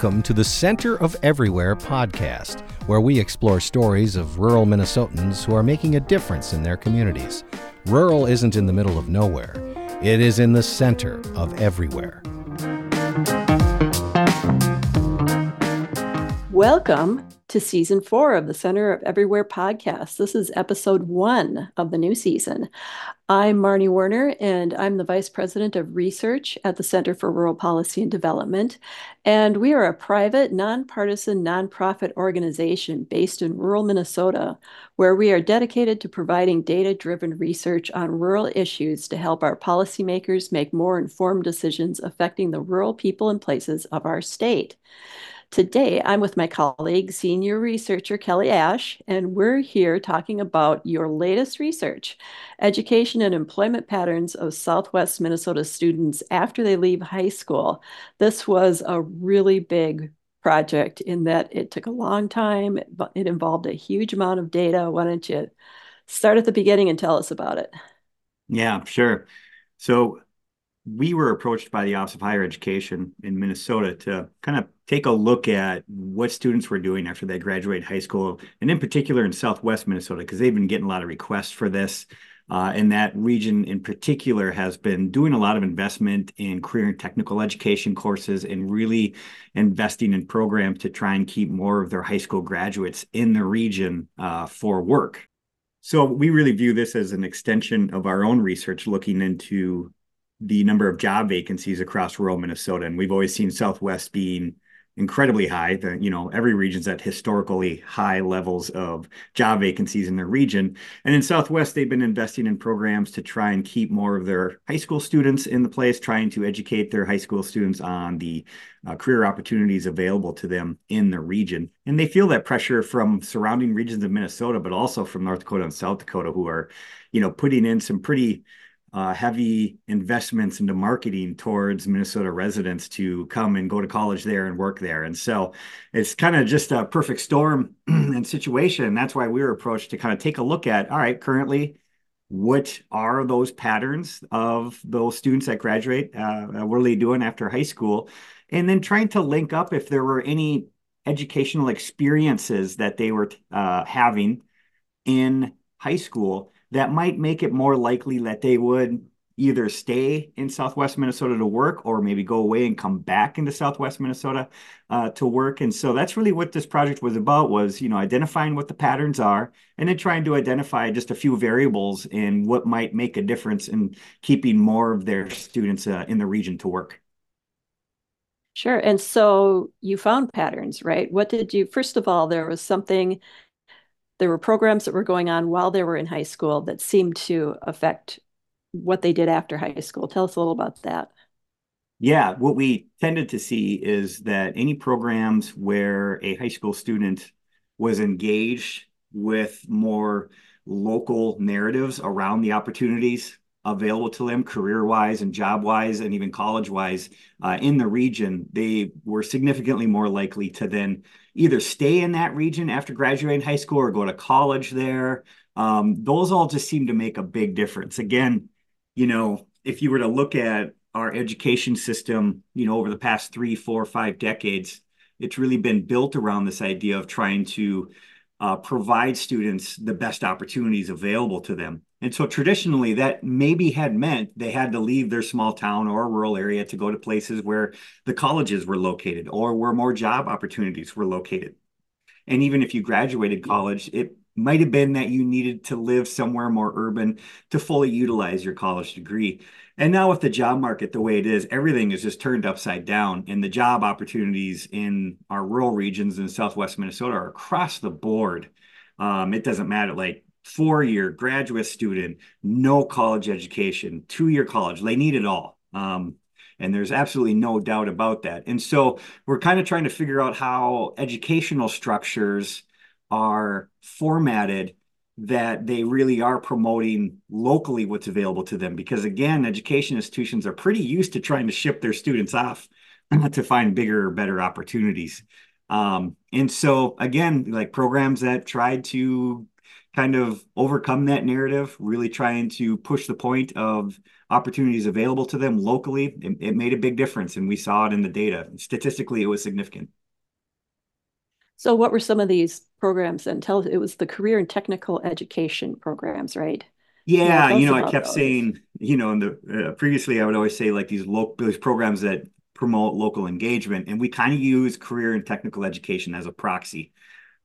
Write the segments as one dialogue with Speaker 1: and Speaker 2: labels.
Speaker 1: Welcome to the Center of Everywhere podcast, where we explore stories of rural Minnesotans who are making a difference in their communities. Rural isn't in the middle of nowhere, it is in the center of everywhere.
Speaker 2: Welcome to season four of the Center of Everywhere podcast. This is episode one of the new season. I'm Marnie Werner, and I'm the Vice President of Research at the Center for Rural Policy and Development. And we are a private, nonpartisan, nonprofit organization based in rural Minnesota, where we are dedicated to providing data driven research on rural issues to help our policymakers make more informed decisions affecting the rural people and places of our state. Today, I'm with my colleague, senior researcher Kelly Asche, and we're here talking about your latest research education and employment patterns of Southwest Minnesota students after they leave high school. This was a really big project in that it took a long time, but it involved a huge amount of data. Why don't you start at the beginning and tell us about it?
Speaker 3: Yeah, sure. So, we were approached by the Office of Higher Education in Minnesota to kind of take a look at what students were doing after they graduate high school, and in particular in Southwest Minnesota, because they've been getting a lot of requests for this. Uh, and that region in particular has been doing a lot of investment in career and technical education courses and really investing in programs to try and keep more of their high school graduates in the region uh, for work. So we really view this as an extension of our own research looking into the number of job vacancies across rural Minnesota. And we've always seen Southwest being incredibly high. The, you know, every region's at historically high levels of job vacancies in their region. And in Southwest, they've been investing in programs to try and keep more of their high school students in the place, trying to educate their high school students on the uh, career opportunities available to them in the region. And they feel that pressure from surrounding regions of Minnesota, but also from North Dakota and South Dakota, who are, you know, putting in some pretty uh, heavy investments into marketing towards Minnesota residents to come and go to college there and work there. And so it's kind of just a perfect storm and situation. That's why we were approached to kind of take a look at all right, currently, what are those patterns of those students that graduate? Uh, what are they doing after high school? And then trying to link up if there were any educational experiences that they were uh, having in high school that might make it more likely that they would either stay in southwest minnesota to work or maybe go away and come back into southwest minnesota uh, to work. And so that's really what this project was about was you know identifying what the patterns are and then trying to identify just a few variables in what might make a difference in keeping more of their students uh, in the region to work.
Speaker 2: Sure. And so you found patterns right? What did you first of all there was something there were programs that were going on while they were in high school that seemed to affect what they did after high school. Tell us a little about that.
Speaker 3: Yeah, what we tended to see is that any programs where a high school student was engaged with more local narratives around the opportunities available to them career wise and job wise and even college wise uh, in the region, they were significantly more likely to then either stay in that region after graduating high school or go to college there. Um, those all just seem to make a big difference. Again, you know, if you were to look at our education system, you know, over the past three, four, five decades, it's really been built around this idea of trying to uh, provide students the best opportunities available to them. And so traditionally, that maybe had meant they had to leave their small town or rural area to go to places where the colleges were located or where more job opportunities were located. And even if you graduated college, it might have been that you needed to live somewhere more urban to fully utilize your college degree. And now, with the job market the way it is, everything is just turned upside down. And the job opportunities in our rural regions in Southwest Minnesota are across the board. Um, it doesn't matter, like four year graduate student, no college education, two year college, they need it all. Um, and there's absolutely no doubt about that. And so we're kind of trying to figure out how educational structures are formatted that they really are promoting locally what's available to them. Because again, education institutions are pretty used to trying to ship their students off to find bigger, or better opportunities. Um, and so again, like programs that tried to kind of overcome that narrative, really trying to push the point of opportunities available to them locally. It, it made a big difference, and we saw it in the data. Statistically, it was significant.
Speaker 2: So, what were some of these programs? And tell it was the career and technical education programs, right?
Speaker 3: Yeah, you know, I kept those. saying, you know, in the uh, previously, I would always say like these local these programs that promote local engagement, and we kind of use career and technical education as a proxy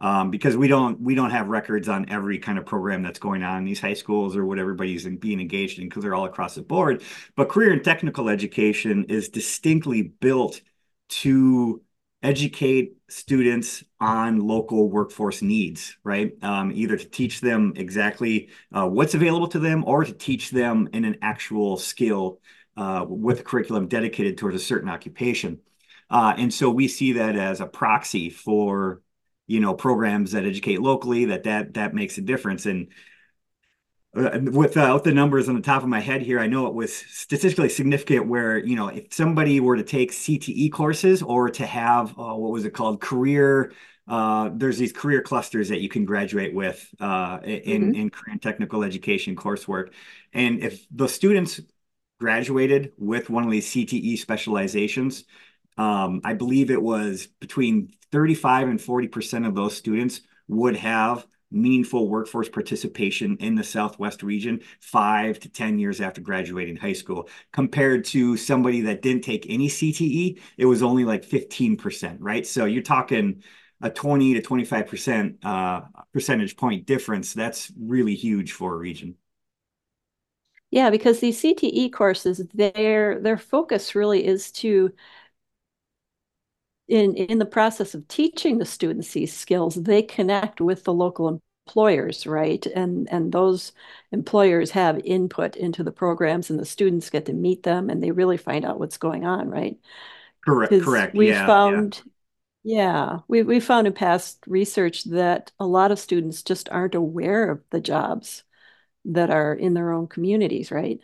Speaker 3: um, because we don't we don't have records on every kind of program that's going on in these high schools or what everybody's being engaged in because they're all across the board. But career and technical education is distinctly built to educate students on local workforce needs, right? Um, either to teach them exactly uh, what's available to them or to teach them in an actual skill uh, with a curriculum dedicated towards a certain occupation. Uh, and so we see that as a proxy for you know programs that educate locally that that that makes a difference and uh, without the numbers on the top of my head here, I know it was statistically significant where, you know, if somebody were to take CTE courses or to have, uh, what was it called, career, uh, there's these career clusters that you can graduate with uh, in, mm-hmm. in career and technical education coursework. And if the students graduated with one of these CTE specializations, um, I believe it was between 35 and 40% of those students would have meaningful workforce participation in the Southwest region five to 10 years after graduating high school. Compared to somebody that didn't take any CTE, it was only like 15%, right? So you're talking a 20 to 25% uh, percentage point difference. That's really huge for a region.
Speaker 2: Yeah, because these CTE courses, their their focus really is to in in the process of teaching the students these skills, they connect with the local employers, right? And and those employers have input into the programs, and the students get to meet them, and they really find out what's going on, right?
Speaker 3: Correct. Correct.
Speaker 2: We
Speaker 3: yeah,
Speaker 2: found. Yeah. Yeah, we we found in past research that a lot of students just aren't aware of the jobs that are in their own communities, right?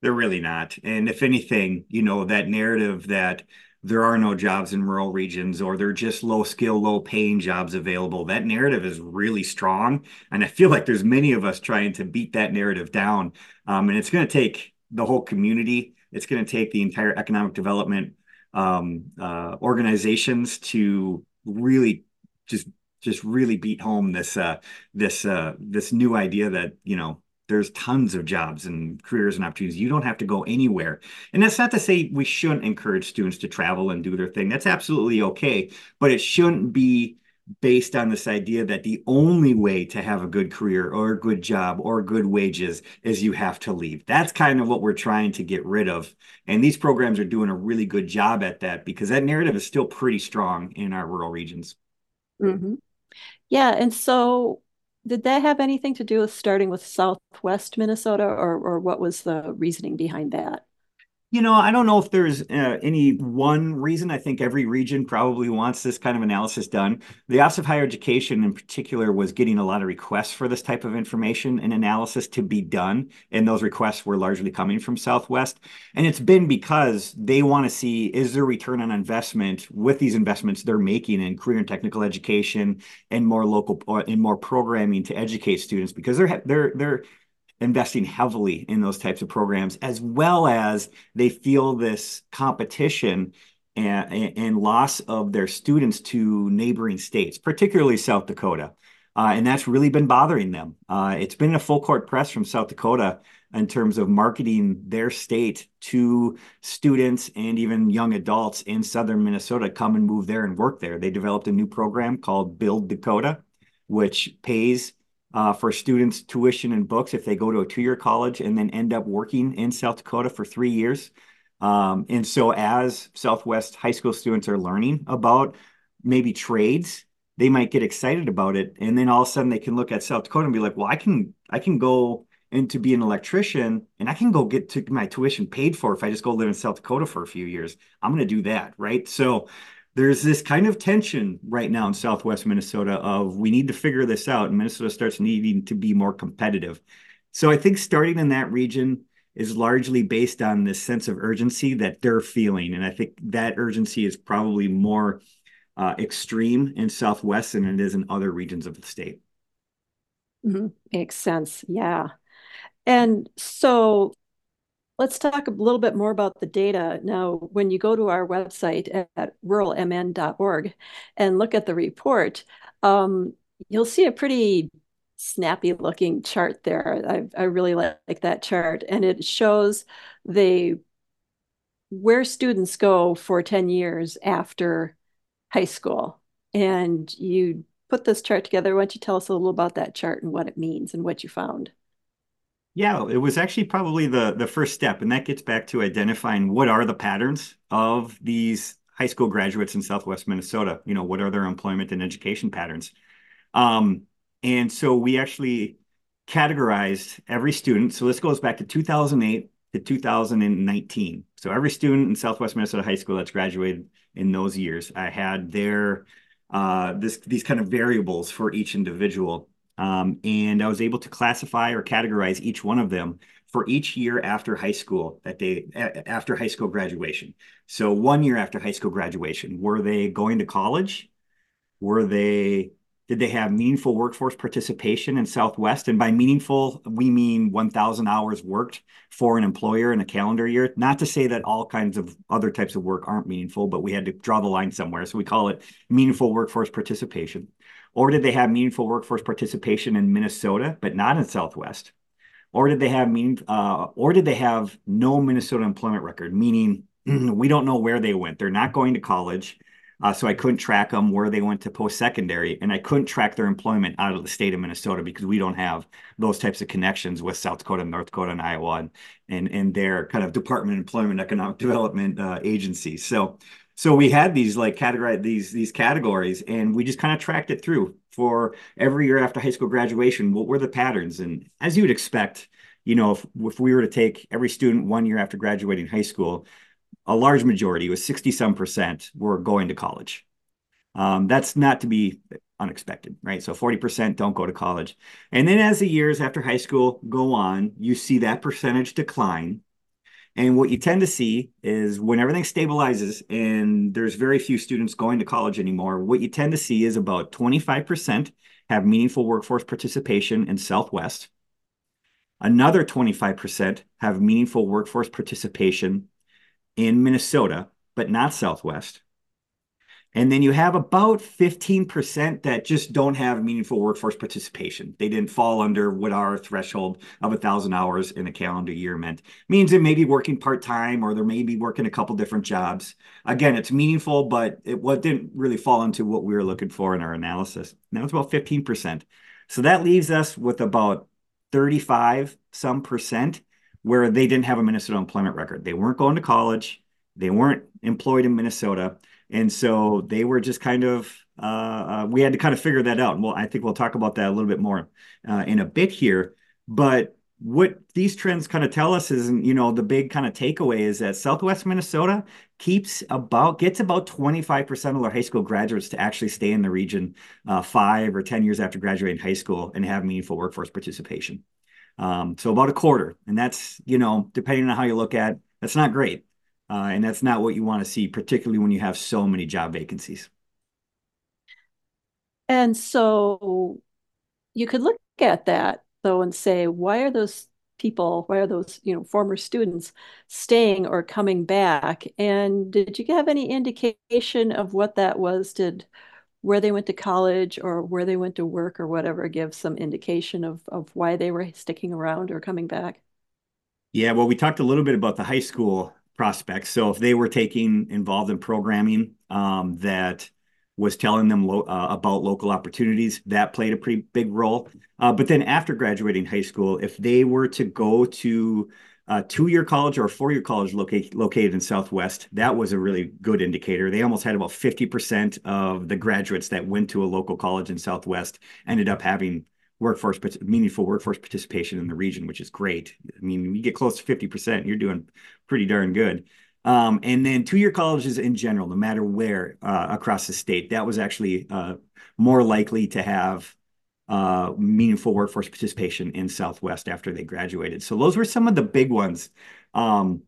Speaker 3: They're really not. And if anything, you know, that narrative that there are no jobs in rural regions or they're just low skill, low paying jobs available. That narrative is really strong. And I feel like there's many of us trying to beat that narrative down. Um, and it's going to take the whole community, it's going to take the entire economic development um, uh, organizations to really just just really beat home this uh, this uh, this new idea that you know there's tons of jobs and careers and opportunities. You don't have to go anywhere. And that's not to say we shouldn't encourage students to travel and do their thing. That's absolutely okay. But it shouldn't be based on this idea that the only way to have a good career or a good job or good wages is you have to leave. That's kind of what we're trying to get rid of. And these programs are doing a really good job at that because that narrative is still pretty strong in our rural regions.
Speaker 2: Mm-hmm. Yeah. And so did that have anything to do with starting with Southwest Minnesota, or or what was the reasoning behind that?
Speaker 3: You know, I don't know if there's uh, any one reason. I think every region probably wants this kind of analysis done. The Office of Higher Education, in particular, was getting a lot of requests for this type of information and analysis to be done. And those requests were largely coming from Southwest. And it's been because they want to see is there return on investment with these investments they're making in career and technical education and more local and more programming to educate students because they're they're they're investing heavily in those types of programs, as well as they feel this competition and, and loss of their students to neighboring states, particularly South Dakota. Uh, and that's really been bothering them. Uh, it's been a full court press from South Dakota in terms of marketing their state to students and even young adults in southern Minnesota come and move there and work there. They developed a new program called Build Dakota, which pays uh, for students' tuition and books if they go to a two-year college and then end up working in South Dakota for three years. Um, and so as Southwest high school students are learning about maybe trades, they might get excited about it. And then all of a sudden they can look at South Dakota and be like, well, I can, I can go into be an electrician and I can go get to my tuition paid for if I just go live in South Dakota for a few years. I'm going to do that. Right. So there's this kind of tension right now in southwest Minnesota of we need to figure this out, and Minnesota starts needing to be more competitive. So I think starting in that region is largely based on this sense of urgency that they're feeling, and I think that urgency is probably more uh, extreme in Southwest than it is in other regions of the state.
Speaker 2: Mm-hmm. Makes sense. Yeah. And so let's talk a little bit more about the data. Now, when you go to our website at, ruralmn.org and look at the report, um, you'll see a pretty snappy looking chart there. I, I really like, like that chart. And it shows the where students go for 10 years after high school. And you put this chart together. Why don't you tell us a little about that chart and what it means and what you found?
Speaker 3: Yeah, it was actually probably the the first step, and that gets back to identifying what are the patterns of these high school graduates in Southwest Minnesota. You know, what are their employment and education patterns? Um, and so we actually categorized every student. So this goes back to 2008 to 2019. So every student in Southwest Minnesota High School that's graduated in those years, I had their uh, this these kind of variables for each individual. Um, and I was able to classify or categorize each one of them for each year after high school that they after high school graduation. So one year after high school graduation, were they going to college? Were they did they have meaningful workforce participation in Southwest? And by meaningful, we mean 1,000 hours worked for an employer in a calendar year. Not to say that all kinds of other types of work aren't meaningful, but we had to draw the line somewhere. So we call it meaningful workforce participation. Or did they have meaningful workforce participation in Minnesota, but not in Southwest? Or did they have mean, uh, or did they have no Minnesota employment record, meaning we don't know where they went. They're not going to college. Uh, so I couldn't track them where they went to post secondary, and I couldn't track their employment out of the state of Minnesota because we don't have those types of connections with South Dakota, North Dakota, and Iowa, and and, and their kind of Department of Employment Economic Development uh, agencies. So so we had these like categorized these these categories, and we just kind of tracked it through for every year after high school graduation. What were the patterns? And as you would expect, you know, if if we were to take every student one year after graduating high school a large majority, was 60 some percent, were going to college. Um, that's not to be unexpected, right? So 40% don't go to college. And then as the years after high school go on, you see that percentage decline. And what you tend to see is when everything stabilizes and there's very few students going to college anymore, what you tend to see is about 25% have meaningful workforce participation in Southwest. Another 25% have meaningful workforce participation in Minnesota, but not Southwest. And then you have about 15% that just don't have meaningful workforce participation. They didn't fall under what our threshold of a thousand hours in a calendar year meant. Means they may be working part-time or they may be working a couple different jobs. Again, it's meaningful, but it didn't really fall into what we were looking for in our analysis. Now it's about 15%. So that leaves us with about 35 some percent where they didn't have a Minnesota employment record. They weren't going to college, they weren't employed in Minnesota. And so they were just kind of, uh, uh, we had to kind of figure that out. And well, I think we'll talk about that a little bit more uh, in a bit here. But what these trends kind of tell us is, you know, the big kind of takeaway is that Southwest Minnesota keeps about, gets about 25% of their high school graduates to actually stay in the region uh, five or 10 years after graduating high school and have meaningful workforce participation. Um, so about a quarter, and that's you know depending on how you look at, that's not great, Uh, and that's not what you want to see, particularly when you have so many job vacancies.
Speaker 2: And so you could look at that though and say, why are those people, why are those you know former students staying or coming back? And did you have any indication of what that was? Did where they went to college or where they went to work or whatever give some indication of, of why they were sticking around or coming back.
Speaker 3: Yeah, well, we talked a little bit about the high school prospects. So if they were taking involved in programming um, that was telling them lo- uh, about local opportunities, that played a pretty big role. Uh, but then after graduating high school, if they were to go to uh, two-year college or four-year college loca- located in Southwest, that was a really good indicator. They almost had about 50% of the graduates that went to a local college in Southwest ended up having workforce meaningful workforce participation in the region, which is great. I mean, you get close to 50%, you're doing pretty darn good. Um, and then two-year colleges in general, no matter where uh, across the state, that was actually uh, more likely to have uh, meaningful workforce participation in Southwest after they graduated. So those were some of the big ones. Um,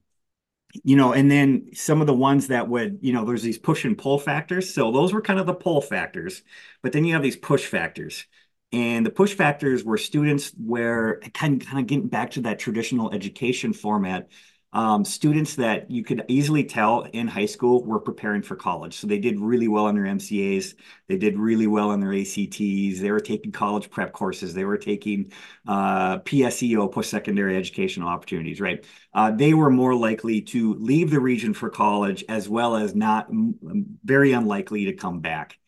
Speaker 3: you know, and then some of the ones that would, you know, there's these push and pull factors. So those were kind of the pull factors, but then you have these push factors. And the push factors were students where kind kind of getting back to that traditional education format um, students that you could easily tell in high school were preparing for college. So they did really well on their MCAs. They did really well on their ACTs. They were taking college prep courses. They were taking uh, PSEO, post-secondary educational opportunities, right? Uh, they were more likely to leave the region for college as well as not very unlikely to come back,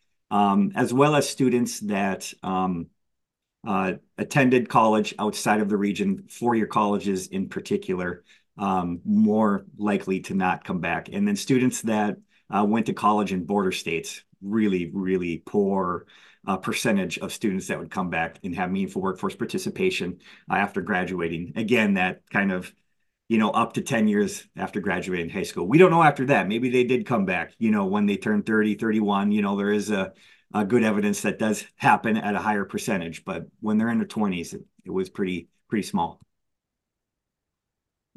Speaker 3: as well as students that um, uh, attended college outside of the region, four-year colleges in particular um, more likely to not come back. And then students that uh, went to college in border states, really, really poor uh, percentage of students that would come back and have meaningful workforce participation after graduating. Again, that kind of you know, up to 10 years after graduating high school. We don't know after that. Maybe they did come back, you know, when they turned 30, 31, you know, there is a, a good evidence that does happen at a higher percentage, but when they're in their 20s, it, it was pretty, pretty small.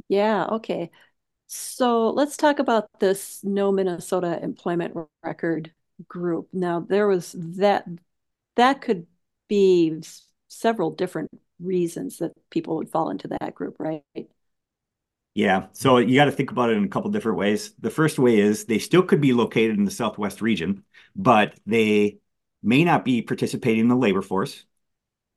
Speaker 2: Yeah, okay. So let's talk about this No Minnesota Employment Record group. Now, there was that that could be several different reasons that people would fall into that group, right?
Speaker 3: Yeah. So you got to think about it in a couple different ways. The first way is they still could be located in the Southwest region, but they may not be participating in the labor force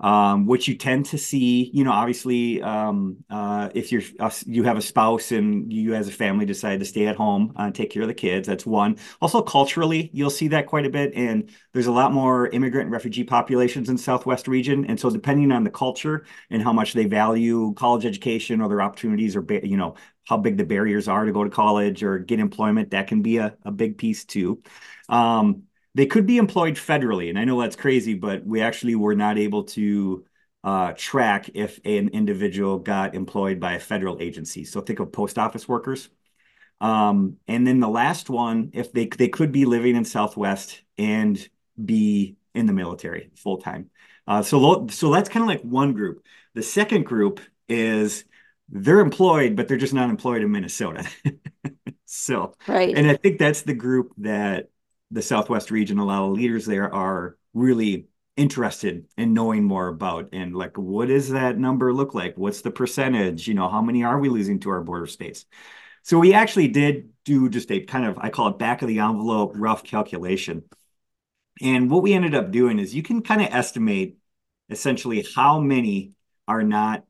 Speaker 3: um, which you tend to see, you know, obviously, um, uh, if you're uh, you have a spouse and you as a family decide to stay at home and uh, take care of the kids, that's one. Also, culturally, you'll see that quite a bit, and there's a lot more immigrant and refugee populations in Southwest region, and so depending on the culture and how much they value college education or their opportunities, or you know, how big the barriers are to go to college or get employment, that can be a, a big piece too. Um, they could be employed federally, and I know that's crazy, but we actually were not able to uh, track if an individual got employed by a federal agency. So think of post office workers. Um, and then the last one, if they they could be living in Southwest and be in the military full time. Uh, so so that's kind of like one group. The second group is they're employed, but they're just not employed in Minnesota. so
Speaker 2: right,
Speaker 3: and I think that's the group that the Southwest region, a lot of leaders there are really interested in knowing more about and like what does that number look like? What's the percentage? You know how many are we losing to our border states? So we actually did do just a kind of i call it back of the envelope rough calculation. And what we ended up doing is you can kind of estimate essentially how many are not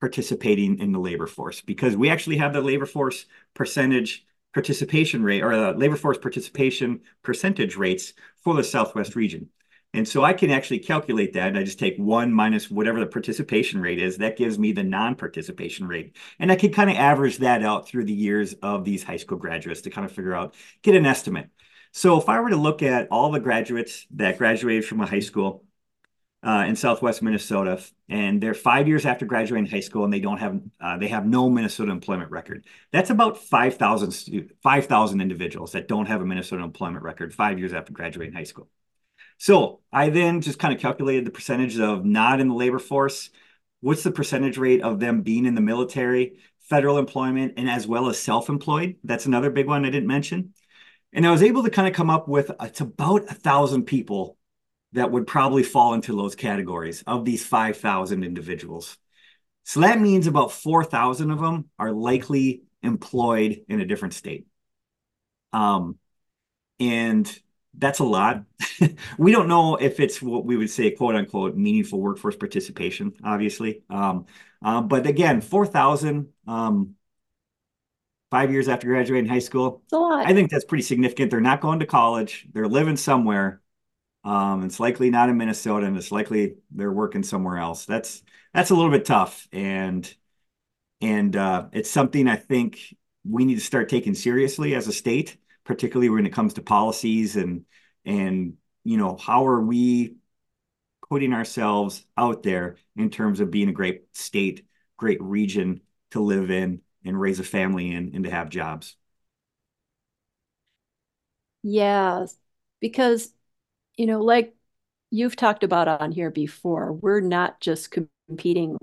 Speaker 3: participating in the labor force because we actually have the labor force percentage participation rate or labor force participation percentage rates for the Southwest region. And so I can actually calculate that. I just take one minus whatever the participation rate is. That gives me the non-participation rate. And I can kind of average that out through the years of these high school graduates to kind of figure out, get an estimate. So if I were to look at all the graduates that graduated from a high school uh, in Southwest Minnesota, and they're five years after graduating high school, and they don't have uh, they have no Minnesota employment record. That's about 5,000 5,000 individuals that don't have a Minnesota employment record five years after graduating high school. So I then just kind of calculated the percentage of not in the labor force. What's the percentage rate of them being in the military, federal employment, and as well as self-employed? That's another big one I didn't mention. And I was able to kind of come up with it's about a thousand people that would probably fall into those categories of these 5,000 individuals. So that means about 4,000 of them are likely employed in a different state. Um, and that's a lot. we don't know if it's what we would say, quote unquote, meaningful workforce participation, obviously. Um, uh, but again, 4,000 um, five years after graduating high school, I think that's pretty significant. They're not going to college, they're living somewhere. Um, it's likely not in Minnesota, and it's likely they're working somewhere else. That's that's a little bit tough, and and uh, it's something I think we need to start taking seriously as a state, particularly when it comes to policies and and you know how are we putting ourselves out there in terms of being a great state, great region to live in and raise a family in and to have jobs.
Speaker 2: Yeah, because you know, like you've talked about on here before, we're not just competing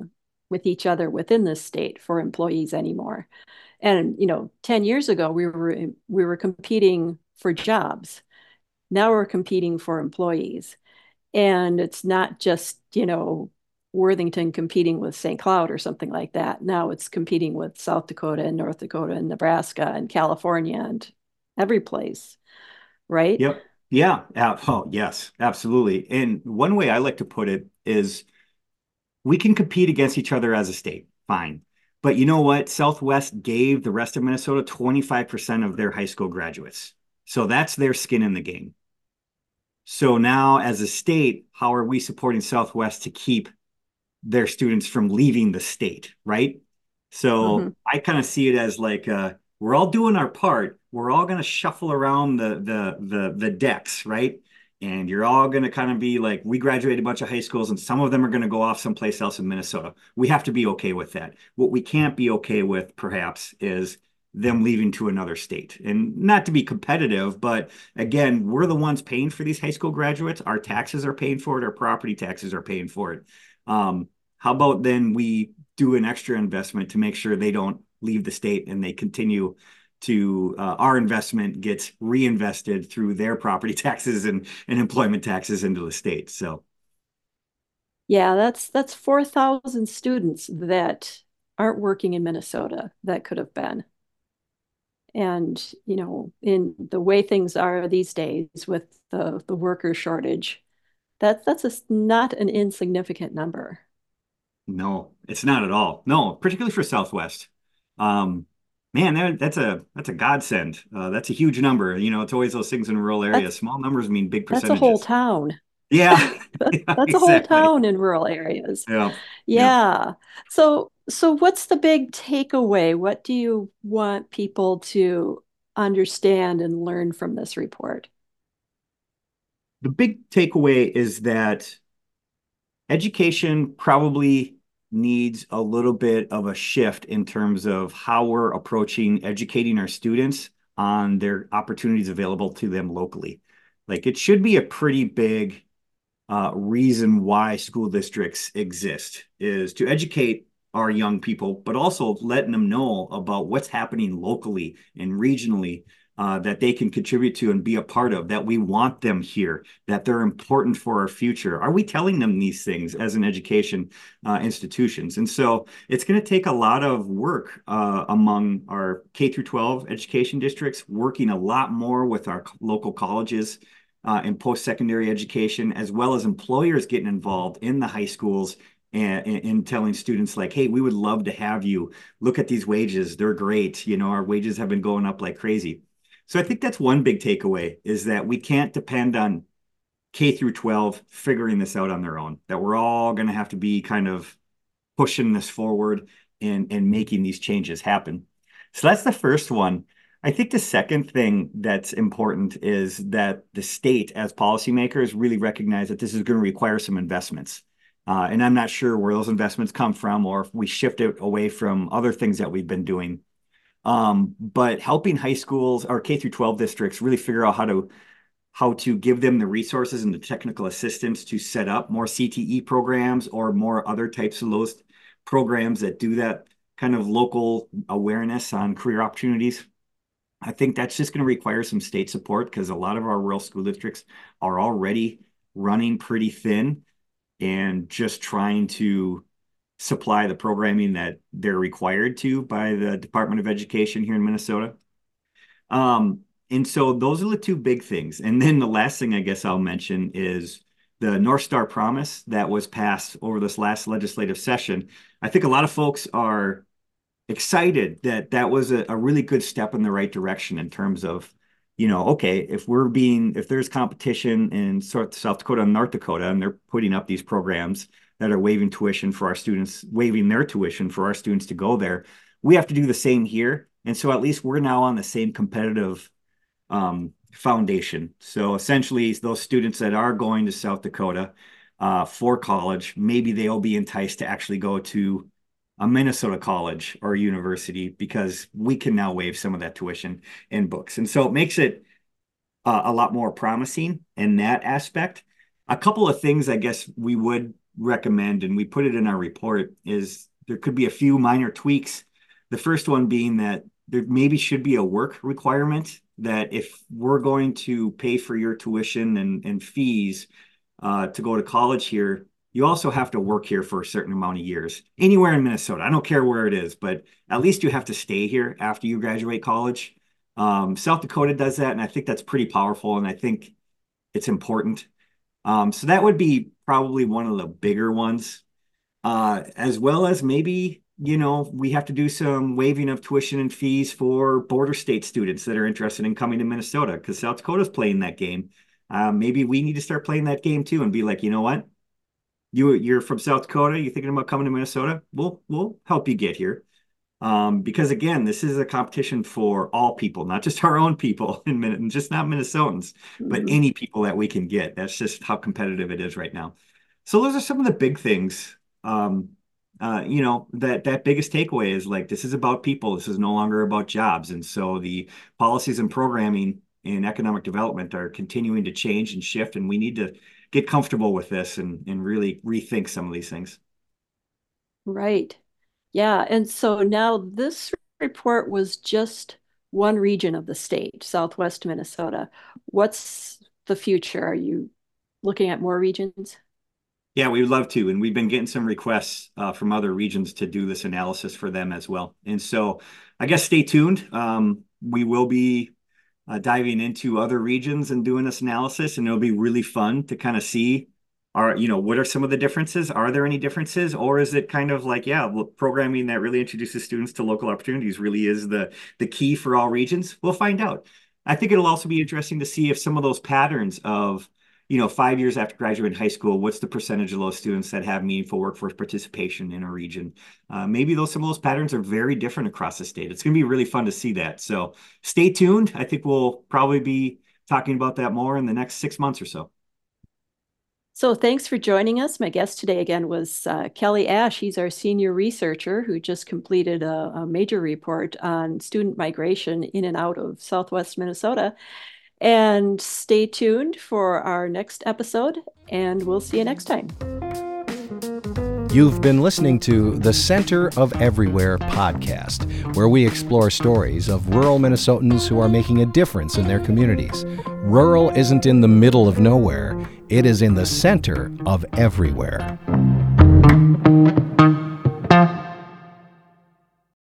Speaker 2: with each other within the state for employees anymore. And you know, 10 years ago we were we were competing for jobs. Now we're competing for employees. And it's not just, you know, Worthington competing with St. Cloud or something like that. Now it's competing with South Dakota and North Dakota and Nebraska and California and every place, right?
Speaker 3: Yep. Yeah. Oh, yes, absolutely. And one way I like to put it is we can compete against each other as a state, fine. But you know what? Southwest gave the rest of Minnesota 25% of their high school graduates. So that's their skin in the game. So now, as a state, how are we supporting Southwest to keep their students from leaving the state, right? So mm-hmm. I kind of see it as like uh, we're all doing our part. We're all going to shuffle around the the the the decks, right? And you're all going to kind of be like, we graduated a bunch of high schools, and some of them are going to go off someplace else in Minnesota. We have to be okay with that. What we can't be okay with, perhaps, is them leaving to another state. And not to be competitive, but again, we're the ones paying for these high school graduates. Our taxes are paying for it. Our property taxes are paying for it. Um, how about then we do an extra investment to make sure they don't leave the state and they continue to uh, our investment gets reinvested through their property taxes and, and employment taxes into the state. So
Speaker 2: yeah, that's that's 4,000 students that aren't working in Minnesota that could have been. And, you know, in the way things are these days with the the worker shortage, that's that's a, not an insignificant number.
Speaker 3: No, it's not at all. No, particularly for Southwest. Um, man, that's a that's a godsend. Uh, that's a huge number. You know, it's always those things in rural areas. That's, Small numbers mean big percentages.
Speaker 2: That's a whole town.
Speaker 3: Yeah,
Speaker 2: that's yeah, a exactly. whole town in rural areas.
Speaker 3: Yeah.
Speaker 2: yeah, yeah. So, so what's the big takeaway? What do you want people to understand and learn from this report?
Speaker 3: The big takeaway is that education probably needs a little bit of a shift in terms of how we're approaching educating our students on their opportunities available to them locally. Like it should be a pretty big uh, reason why school districts exist is to educate our young people, but also letting them know about what's happening locally and regionally uh, that they can contribute to and be a part of, that we want them here, that they're important for our future? Are we telling them these things as an education uh, institutions? And so it's going to take a lot of work uh, among our K through 12 education districts, working a lot more with our local colleges uh, in post-secondary education, as well as employers getting involved in the high schools and, and, telling students like, hey, we would love to have you. Look at these wages; they're great. You know, our wages have been going up like crazy. So I think that's one big takeaway is that we can't depend on K through 12 figuring this out on their own, that we're all going to have to be kind of pushing this forward and, and making these changes happen. So that's the first one. I think the second thing that's important is that the state, as policymakers, really recognize that this is going to require some investments. Uh, and I'm not sure where those investments come from or if we shift it away from other things that we've been doing. Um, but helping high schools or K through 12 districts really figure out how to how to give them the resources and the technical assistance to set up more CTE programs or more other types of those programs that do that kind of local awareness on career opportunities. I think that's just going to require some state support because a lot of our rural school districts are already running pretty thin and just trying to supply the programming that they're required to by the Department of Education here in Minnesota. Um, and so those are the two big things. And then the last thing I guess I'll mention is the North Star Promise that was passed over this last legislative session. I think a lot of folks are excited that that was a, a really good step in the right direction in terms of you know, okay, if we're being, if there's competition in South Dakota and North Dakota, and they're putting up these programs, that are waiving tuition for our students, waiving their tuition for our students to go there. We have to do the same here. And so at least we're now on the same competitive um, foundation. So essentially, those students that are going to South Dakota uh, for college, maybe they'll be enticed to actually go to a Minnesota college or university because we can now waive some of that tuition in books. And so it makes it uh, a lot more promising in that aspect. A couple of things I guess we would recommend, and we put it in our report, is there could be a few minor tweaks. The first one being that there maybe should be a work requirement that if we're going to pay for your tuition and, and fees, uh, to go to college here, you also have to work here for a certain amount of years. Anywhere in Minnesota, I don't care where it is, but at least you have to stay here after you graduate college. Um, South Dakota does that, and I think that's pretty powerful, and I think it's important. Um, so that would be probably one of the bigger ones, uh, as well as maybe you know we have to do some waiving of tuition and fees for border state students that are interested in coming to Minnesota because South Dakota's playing that game. Uh, maybe we need to start playing that game too and be like, you know what, you you're from South Dakota, you're thinking about coming to Minnesota, we'll we'll help you get here. Um, because again, this is a competition for all people, not just our own people, and just not Minnesotans, mm-hmm. but any people that we can get. That's just how competitive it is right now. So those are some of the big things. Um, uh, you know that that biggest takeaway is like this is about people. This is no longer about jobs, and so the policies and programming in economic development are continuing to change and shift, and we need to get comfortable with this and and really rethink some of these things.
Speaker 2: Right. Yeah. And so now this report was just one region of the state, Southwest Minnesota. What's the future? Are you looking at more regions?
Speaker 3: Yeah, we would love to. And we've been getting some requests uh, from other regions to do this analysis for them as well. And so I guess stay tuned. Um, we will be uh, diving into other regions and doing this analysis, and it'll be really fun to kind of see are you know what are some of the differences? Are there any differences? Or is it kind of like yeah programming that really introduces students to local opportunities really is the the key for all regions? We'll find out. I think it'll also be interesting to see if some of those patterns of you know five years after graduating high school what's the percentage of those students that have meaningful workforce participation in a region? Uh, maybe those some of those patterns are very different across the state. It's going to be really fun to see that. So stay tuned. I think we'll probably be talking about that more in the next six months or so
Speaker 2: so thanks for joining us. My guest today again was uh, Kelly Asche. He's our senior researcher who just completed a, a, major report on student migration in and out of Southwest Minnesota. And stay tuned for our next episode, and we'll see you next time.
Speaker 1: You've been listening to the Center of Everywhere podcast, where we explore stories of rural Minnesotans who are making a difference in their communities. Rural isn't in the middle of nowhere, it is in the center of everywhere.